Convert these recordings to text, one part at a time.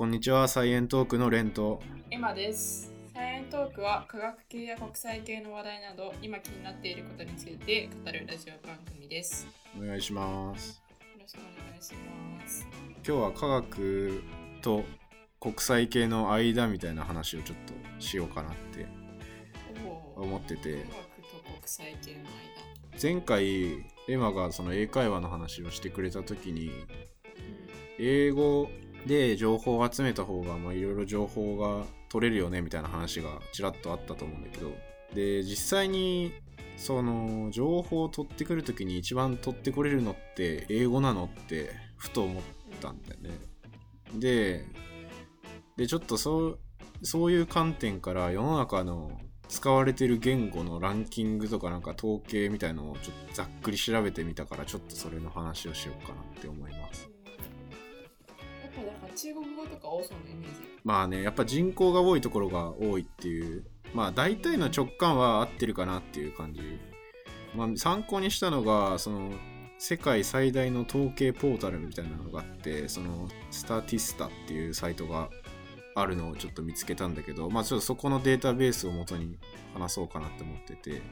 こんにちは、サイエントークのレンと。エマです。サイエントークは科学系や国際系の話題など今気になっていることについて語るラジオ番組です。お願いします。よろしくお願いします。今日は科学と国際系の間みたいな話をちょっとしようかなって。思ってて、科学と国際系の間。前回エマがその英会話の話をしてくれた時に、英語で情報を集めた方がまあいろいろ情報が取れるよねみたいな話がちらっとあったと思うんだけど。で実際にその情報を取ってくる時に一番取ってこれるのって英語なのってふと思ったんだよね。ででちょっとそうそういう観点から世の中の使われてる言語のランキングとかなんか統計みたいのをちょっとざっくり調べてみたからちょっとそれの話をしようかなって思います。中国語とか多そうなイメージ。まあねやっぱ人口が多いところが多いっていう。まあ大体の直感は合ってるかなっていう感じ。まあ参考にしたのがその世界最大の統計ポータルみたいなのがあってそのスタティスタっていうサイトがあるのをちょっと見つけたんだけどまあちょっとそこのデータベースを元に話そうかなって思ってて。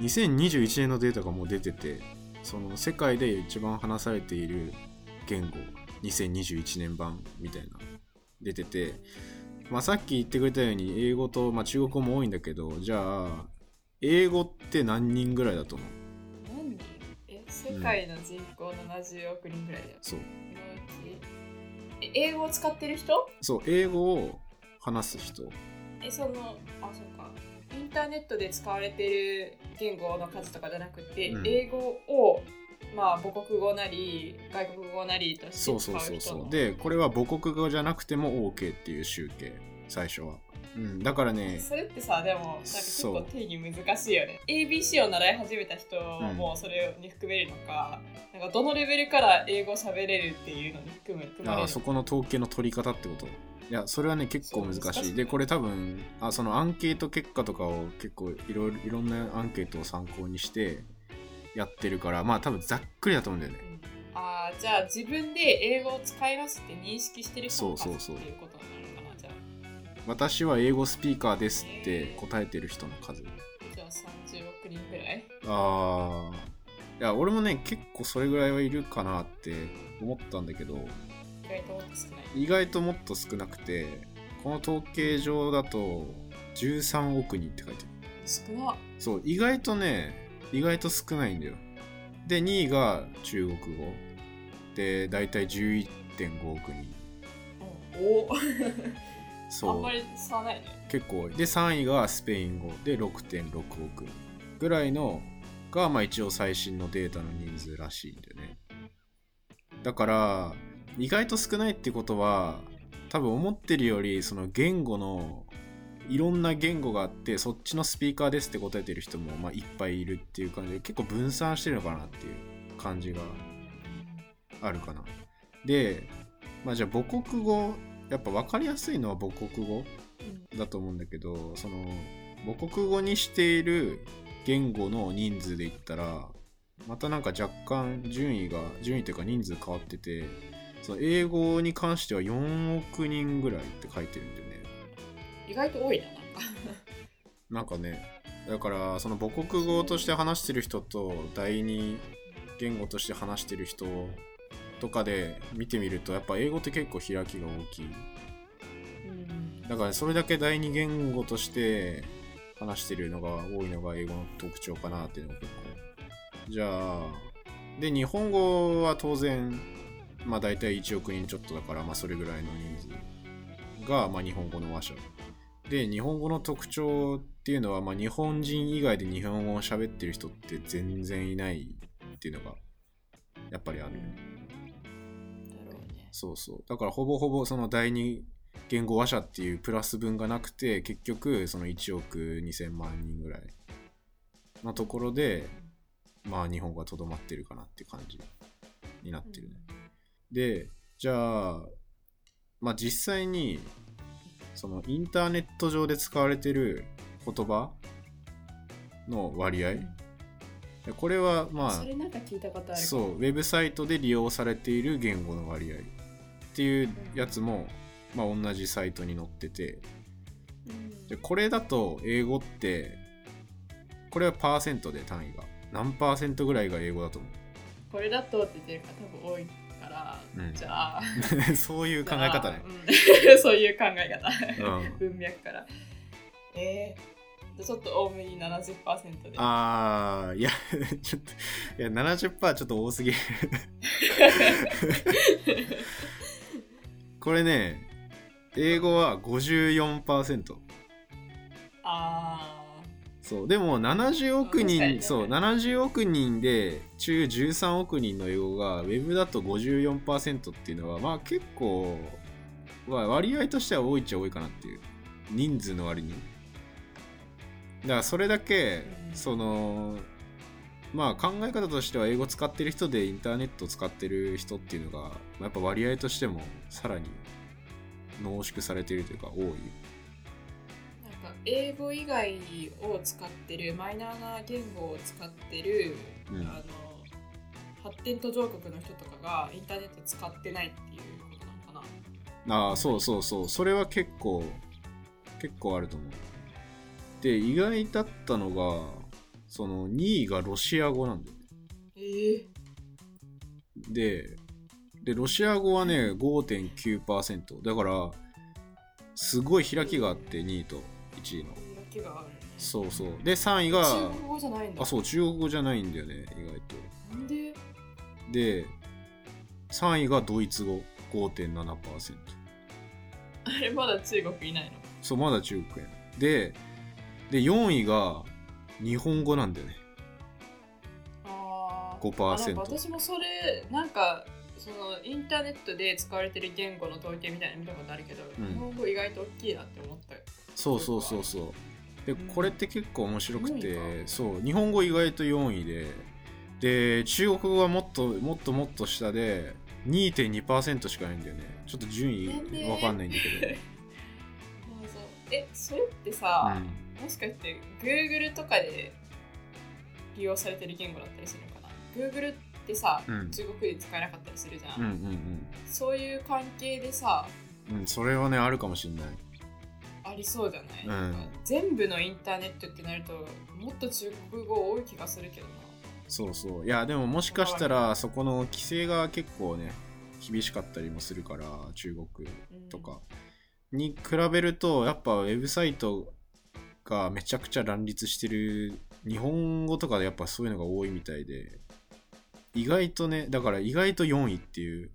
2021年のデータがもう出ててその世界で一番話されている言語2021年版みたいな出てて、まあ、さっき言ってくれたように英語と、まあ、中国語も多いんだけどじゃあ英語って何人ぐらいだと思う？何人？え、世界の人口70億人ぐらいだよ。そう。そのう英語を使ってる人？そう英語を話す人。え、その、あ、そうか。インターネットで使われてる言語の数とかじゃなくて、うん。英語を、まあ、母国語なり、外国語なりとして使そううそうそう。そうでこれは母国語じゃなくても OK っていう集計。最初は、うん、だからねそれってさ、でも、なんか結構定義難しいよね。ABC を習い始めた人うん。もそれに含めるのか、なんかどのレベルから英語喋れるっていうのに含め含のあそこの統計の取り方ってこと。いやそれはね結構難しい。いでこれ多分あそのアンケート結果とかを結構いろいろいろんなアンケートを参考にしてやってるからまあ多分ざっくりだと思うんだよね。うん。ああ、じゃあ自分で英語を使いますって認識してる人の数ってそうそう。そういうことになるのかな、じゃあ。私は英語スピーカーですって答えてる人の数。じゃあ30億人ぐらい？ああいや俺もね結構それぐらいはいるかなって思ったんだけど意外ともっと少ない。意外ともっと少なくてこの統計上だと13億人って書いてある。少な。そう意外とね意外と少ないんだよ。で2位が中国語。で大体11.5億人。お。お。そう。あんまり差ないね。結構多い。で3位がスペイン語。で6.6億人。ぐらいのがまあ一応最新のデータの人数らしいんだよね。だから意外と少ないってことは多分思ってるよりその言語のいろんな言語があってそっちのスピーカーですって答えてる人もまあいっぱいいるっていう感じで結構分散してるのかなっていう感じがあるかな。でまあじゃあ母国語やっぱ分かりやすいのは母国語だと思うんだけどその母国語にしている言語の人数で言ったらまたなんか若干順位が順位というか人数変わっててその英語に関しては4億人ぐらいって書いてるんだよ意外と多いな、なんか。なんかねだからその母国語として話してる人と第二言語として話してる人とかで見てみるとやっぱ英語って結構開きが大きいうん。だからそれだけ第二言語として話してるのが多いのが英語の特徴かなっていうのが結構。じゃあ、で、日本語は当然、まあ大体1億人ちょっとだから、まあそれぐらいの人数が、まあ日本語の話者。で、日本語の特徴っていうのは、まあ日本人以外で日本語を喋ってる人って全然いないっていうのが、やっぱりある。ね。そうそう。だからほぼほぼその第二言語話者っていうプラス分がなくて、結局その1億2000万人ぐらいのところで、まあ日本語がとどまってるかなっていう感じになってるね。で、じゃあ、まあ実際にそのインターネット上で使われてる言葉の割合。でこれはまあそれなんか聞いたことあるかも。そうウェブサイトで利用されている言語の割合。っていうやつもまあ、同じサイトに載ってて。うん。でこれだと英語ってこれはパーセントで単位が。何パーセントぐらいが英語だと思これだとって言ってる方多分多いから、うん。じゃあ。う そういう考え方ね、うん。そういう考え方、うん。文脈から。えー、ちょっと多めに70%で。あーいやちょっといや70%ちょっと多すぎる。これね英語は54%あそうでも70億人そう70億人で中13億人の英語がウェブだと54%っていうのはまあ結構、まあ、割合としては多いっちゃ多いかなっていう。人数の割に。だからそれだけうん。そのまあ考え方としては英語使ってる人でインターネットを使ってる人っていうのがまあやっぱ割合としてもさらに濃縮されているというか多い英語以外を使ってるマイナーな言語を使ってる、うん。あの発展途上国の人とかがインターネット使ってないっていうことなのかな。ああそうそうそう。それは結構結構あると思う。で意外だったのがその2位がロシア語なんだよえー、ででロシア語はね5.9%だからすごい開きがあって2位と1位の。そうそう。で3位が中国語じゃないんだ。あそう中国語じゃないんだよね意外と。なんで？で3位がドイツ語5.7%あれまだ中国いないの？そうまだ中国やでで4位が日本語なんだよね。あー。5%あなんか私もそれなんかそのインターネットで使われてる言語の統計みたいなの見たことあるけど、うん。日本語意外と大きいなって思った。よそうそうそうそう。でうん。これって結構面白く4てそう日本語意外と4位でで中国語はもっともっともっと下で2.2%しかないんだよね。ちょっと順位わかんないんだけど、えそれってさ、うもしかして Google とかで利用されてる言語だったりするのかな？Google ってさ、うん。中国で使えなかったりするじゃん、ん、うんうん。そういう関係でさうんうんそれはねあるかもしんない。ありそうじゃない、うん。全部のインターネットってなるともっと中国語多い気がするけどな。そうそう。いやでももしかしたらそこの規制が結構ね厳しかったりもするから中国うん。とか。に比べるとやっぱウェブサイトがめちゃくちゃ乱立してる日本語とかでやっぱそういうのが多いみたいで。意外とねだから意外と4位っていう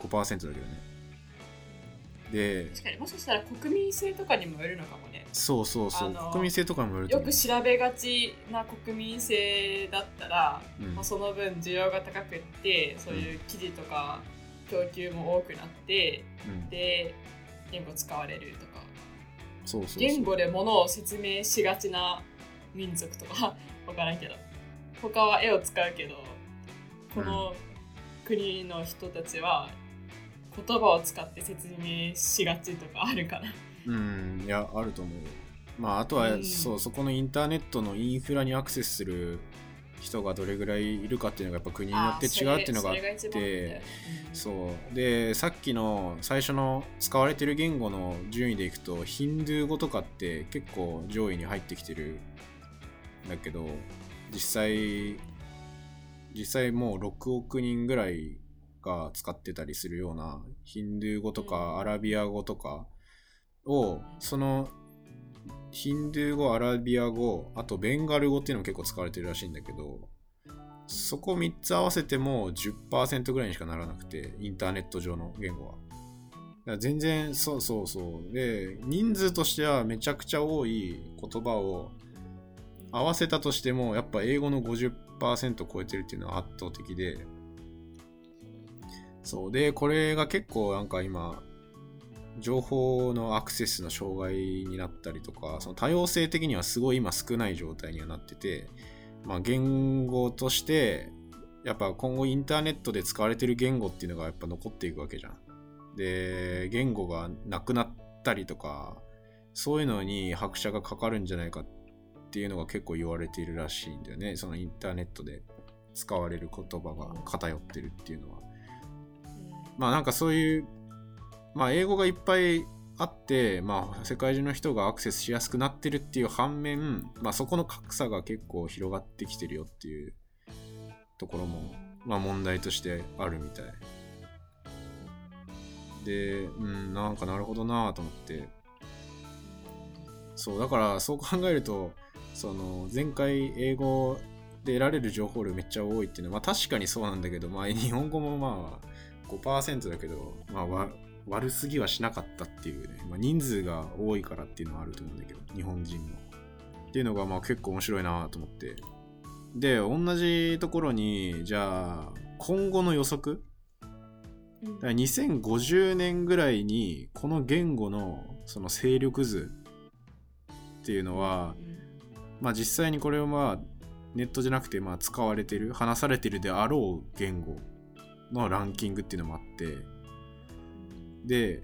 5%だけどねで確かにもしかしたら国民性とかにもよるのかもね。そうそうそう、国民性とかにもよるとよく調べがちな国民性だったら、うん。まあ、その分需要が高くってそういう記事とか供給も多くなってうん。で言語使われるとか。そうそうそう。言語でものを説明しがちな民族とか わからんけど。他は絵を使うけどこの国の人たちは言葉を使って説明しがちとかあるかな。うんいやあると思うよ。まああとは、うん。そうそこのインターネットのインフラにアクセスする人がどれぐらいいるかっていうのがやっぱ国によって違うっていうのがあってうんそう。でさっきの最初の使われてる言語の順位でいくとヒンドゥー語とかって結構上位に入ってきてるんだけど実際実際もう6億人ぐらいが使ってたりするようなヒンドゥー語とかうんアラビア語とかをそのヒンドゥー語アラビア語あとベンガル語っていうのも結構使われてるらしいんだけどそこ3つ合わせても10%ぐらいにしかならなくてインターネット上の言語は。全然そうそうそうで人数としてはめちゃくちゃ多い言葉を合わせたとしてもやっぱ英語の50%超えてるっていうのは圧倒的でそうでこれが結構なんか今情報のアクセスの障害になったりとかその多様性的にはすごい今少ない状態にはなってて、まあ、言語としてやっぱ今後インターネットで使われてる言語っていうのがやっぱ残っていくわけじゃん。で言語がなくなったりとかそういうのに拍車がかかるんじゃないかっていうのが結構言われているらしいんだよねそのインターネットで使われる言葉が偏ってるっていうのは。まあなんかそういうまあ英語がいっぱいあって、まあ世界中の人がアクセスしやすくなってるっていう反面、まあそこの格差が結構広がってきてるよっていうところも、まあ問題としてあるみたい。で、うん、なんかなるほどなぁと思って。そう、だからそう考えると、その前回英語で得られる情報量めっちゃ多いっていうのは、まあ確かにそうなんだけど、まあ日本語もまあ5%だけど、まあわ悪すぎはしなかったっていうね、まあ、人数が多いからっていうのはあると思うんだけど、日本人も。っていうのがまあ結構面白いなと思って。で、同じところに、じゃあ、今後の予測？うんだから2050年ぐらいにこの言語のその勢力図っていうのは、まあ実際にこれをまあネットじゃなくてまあ使われてる話されてるであろう言語のランキングっていうのもあってで、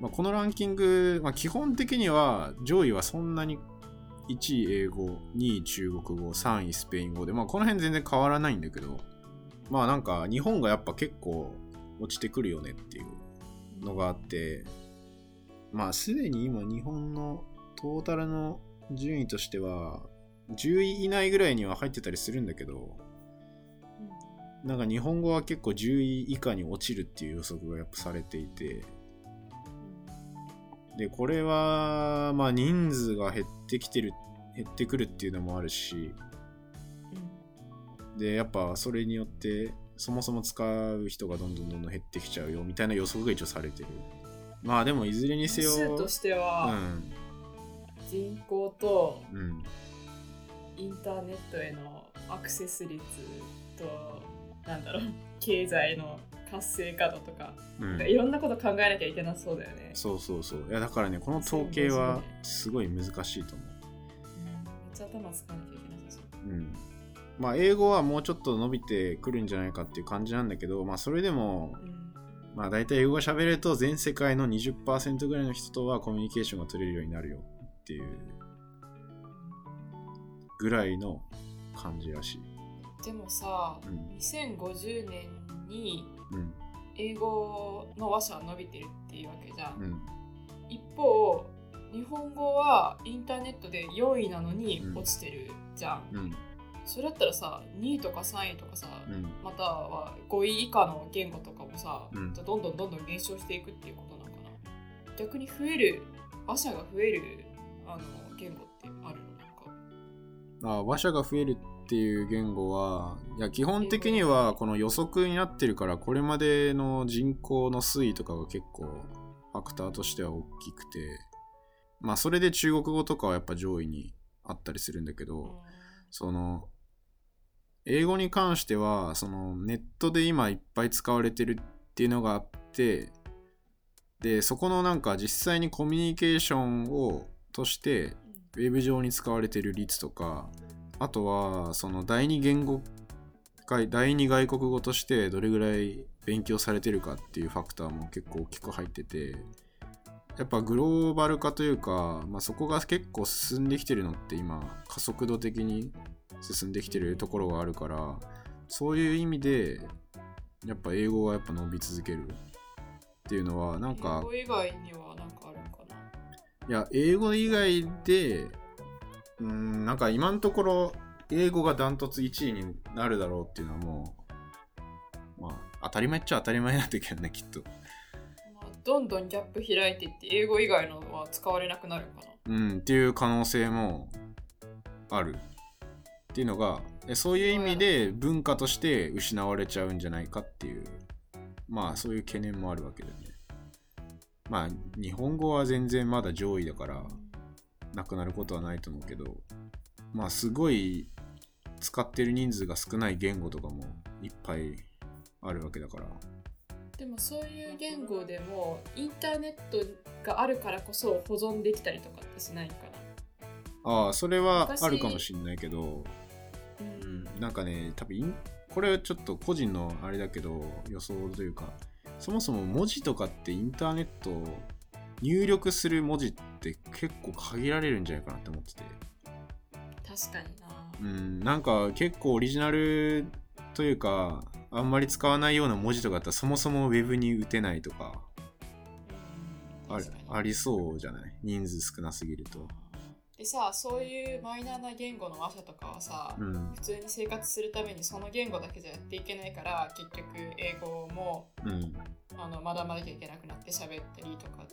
まあ、このランキング、まあ、基本的には上位はそんなに1位英語2位中国語3位スペイン語でまあこの辺全然変わらないんだけどまあなんか日本がやっぱ結構落ちてくるよねっていうのがあってまあすでに今日本のトータルの順位としては10位以内ぐらいには入ってたりするんだけどなんか日本語は結構10位以下に落ちるっていう予測がやっぱされていて。でこれはまあ人数が減ってきてる減ってくるっていうのもあるし。でやっぱそれによってそもそも使う人がどんどんどんどん減ってきちゃうよみたいな予測が一応されてる。まあでもいずれにせよ数としてうは、ん。人口とうん。インターネットへのアクセス率となんだろう。経済の活性化度とか、うん。いろんなこと考えなきゃいけなそうだよね、そうそうそう。いやだからねこの統計はすごい難しいと思う。うん。めっちゃ頭使わなきゃいけなさそう。うん。まあ英語はもうちょっと伸びてくるんじゃないかっていう感じなんだけどまあそれでもうん。まあ大体英語が喋れると全世界の20%ぐらいの人とはコミュニケーションが取れるようになるよっていうぐらいの感じらしい。でもさ、うん。2050年にうん。英語の話者は伸びてるっていうわけじゃん、うん。一方日本語はインターネットで4位なのにうん。落ちてるじゃん、うん。それだったらさ2位とか3位とかさ、うん。または5位以下の言語とかもさ、うん。どんどんどんどん減少していくっていうことなのかな。逆に増える話者が増えるあの言語ってあるのなんか？あ話者が増えるっていう言語はいや基本的にはこの予測になってるからこれまでの人口の推移とかが結構ファクターとしては大きくてまあそれで中国語とかはやっぱ上位にあったりするんだけど、その英語に関してはそのネットで今いっぱい使われてるっていうのがあってでそこのなんか実際にコミュニケーションをとしてウェブ上に使われてる率とかあとはその第二言語外第二外国語としてどれぐらい勉強されてるかっていうファクターも結構大きく入っててやっぱグローバル化というか、まあ、そこが結構進んできてるのって今加速度的に進んできてるところがあるからそういう意味でやっぱ英語がやっぱ伸び続けるっていうのはなんか英語以外には何かあるのかな？いや、英語以外で、うーん、なんか今のところ、英語がダントツ1位になるだろうっていうのはもう、まあ、当たり前っちゃ当たり前なんだけどね、きっと。まあ、どんどんギャップ開いていって英語以外のは使われなくなるかなうん、っていう可能性もある。っていうのが、えそういう意味で文化として失われちゃうんじゃないかっていう、まあそういう懸念もあるわけだよね。まあ、日本語は全然まだ上位だから、なくなることはないと思うけど、まあすごい使ってる人数が少ない言語とかもいっぱいあるわけだから。でもそういう言語でもインターネットがあるからこそ保存できたりとかってしないかな？ああ、それは昔あるかもしんないけど、ううんん、なんかね、多分これはちょっと個人のあれだけど、予想というか、そもそも文字とかってインターネット入力する文字って結構限られるんじゃないかなって思ってて。確かになうん、なんか結構オリジナルというかあんまり使わないような文字とかだったらそもそもウェブに打てないとかありそうじゃない？人数少なすぎると。でさそういうマイナーな言語の話者とかはさ、うん普通に生活するためにその言語だけじゃやっていけないから結局英語もうん。あの学ばなきゃいけなくなって喋ったりとか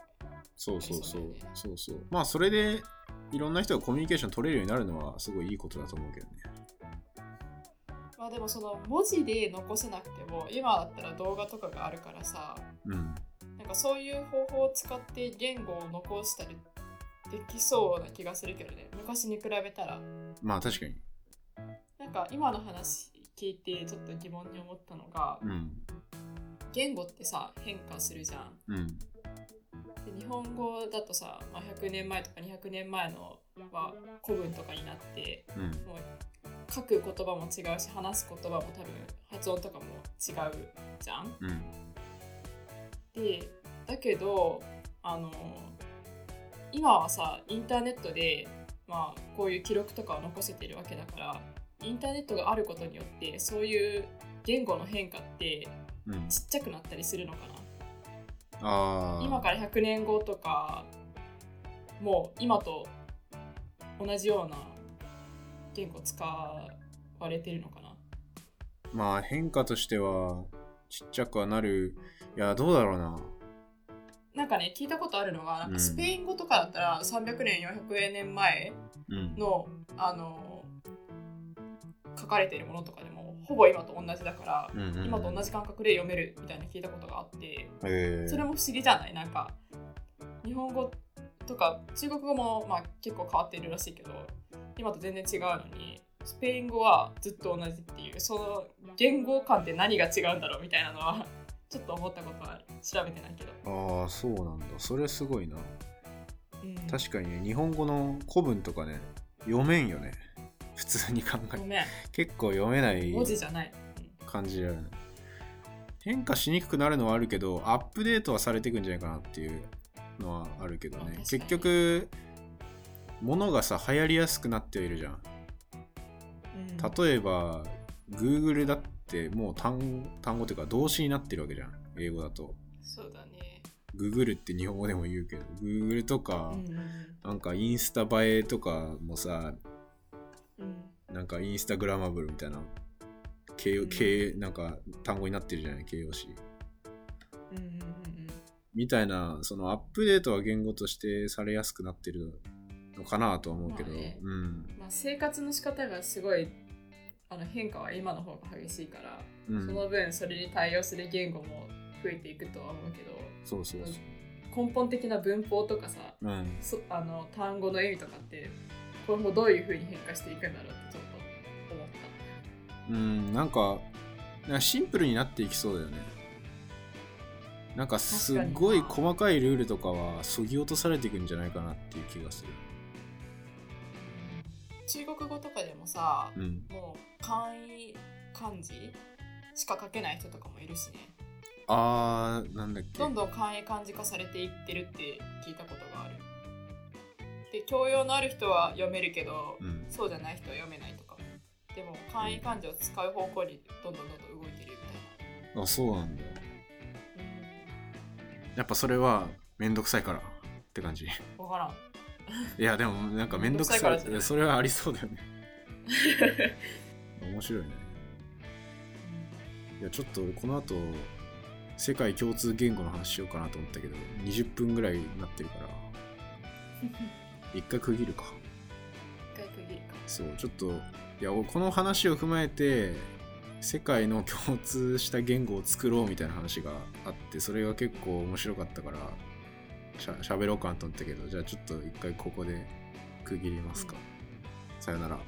そうそうそうそね。そうそう。まあそれでいろんな人がコミュニケーション取れるようになるのはすごいいいことだと思うけどね。まあでもその文字で残せなくても今だったら動画とかがあるからさうん。なんかそういう方法を使って言語を残したりできそうな気がするけどね昔に比べたらまあ確かに。なんか今の話聞いてちょっと疑問に思ったのがうん。言語ってさ変化するじゃんうん。で日本語だとさ、まあ、100年前とか200年前のは古文とかになってうん。もう書く言葉も違うし話す言葉も多分発音とかも違うじゃんうん。でだけどあの今はさインターネットで、まあ、こういう記録とかを残せてるわけだからインターネットがあることによってそういう言語の変化ってうん。ちっちゃくなったりするのかな？ああ。今から100年後とかもう今と同じような言語使われてるのかな？まあ変化としてはちっちゃくはなる。いや、どうだろうな。なんかね聞いたことあるのがなんうん。かスペイン語とかだったら300年400年前うん。のあの書かれているものとかでもほぼ今と同じだから、うんうんうん。今と同じ感覚で読めるみたいな聞いたことがあってえー。それも不思議じゃない？なんか日本語とか中国語もまあ結構変わっているらしいけど今と全然違うのにスペイン語はずっと同じっていうその言語感って何が違うんだろうみたいなのはちょっと思ったことはある調べてないけど、ああ、そうなんだ。それすごいな。うん、確かにね、日本語の古文とかね、読めんよね。普通に考え結構読めない文字じゃない、感じだよね。変化しにくくなるのはあるけど、アップデートはされていくんじゃないかなっていうのはあるけどね。結局、物がさ、流行りやすくなってはいるじゃん。うん例えば、Google だってもう単単語というか動詞になってるわけじゃん。英語だと。そうだね。Google って日本語でも言うけど、Google とか、うんうんなんかインスタ映えとかもさ、うん。なんかインスタグラマブルみたいな、形容うん。形なんか単語になってるじゃない、形容詞。うんうんうんうん。みたいな、そのアップデートは言語としてされやすくなってるのかなとは思うけど、まあね。うん。まあ、生活の仕方がすごいあの変化は今の方が激しいから、うんその分それに対応する言語も増えていくとは思うけどそうそうそう。根本的な文法とかさうん。そあの単語の意味とかって今後どういう風に変化していくんだろうってちょっと思った。うん、なんか、シンプルになっていきそうだよね。なんかすっごい細かいルールとかはそぎ落とされていくんじゃないかなっていう気がする。中国語とかでもさ、うん。もう簡易漢字しか書けない人とかもいるしねあー、なんだっけ。どんどん簡易漢字化されていってるって聞いたことがあるで教養のある人は読めるけど、うん。そうじゃない人は読めないとかでも簡易漢字を使う方向にどんどんどんどん動いてるみあ、そうなんだよ。たいなやっぱそれはめんどくさいからって感じ。うん分からんいや、でもなんかめんどくさいいい。それはありそうだよね。面白いね。いや、ちょっと俺この後、世界共通言語の話しようかなと思ったけど、20分ぐらいになってるから、一回区切るか。一回区切るかそう、ちょっと、いや、俺この話を踏まえて、世界の共通した言語を作ろうみたいな話があって、それが結構面白かったから、しゃ喋ろうかなと思ったけど、じゃあちょっと一回ここで区切りますか。さよなら。